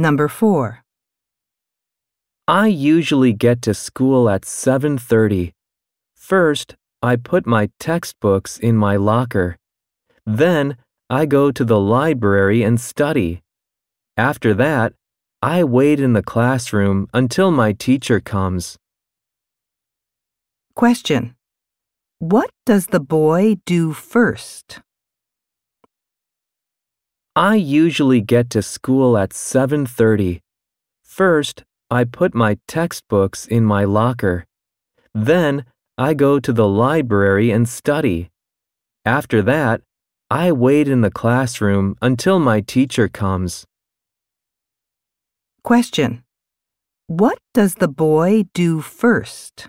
Number 4. I usually get to school at 7:30. First, I put my textbooks in my locker. Then, I go to the library and study. After that, I wait in the classroom until my teacher comes. Question. What does the boy do first? I usually get to school at 7:30. First, I put my textbooks in my locker. Then, I go to the library and study. After that, I wait in the classroom until my teacher comes. Question. What does the boy do first?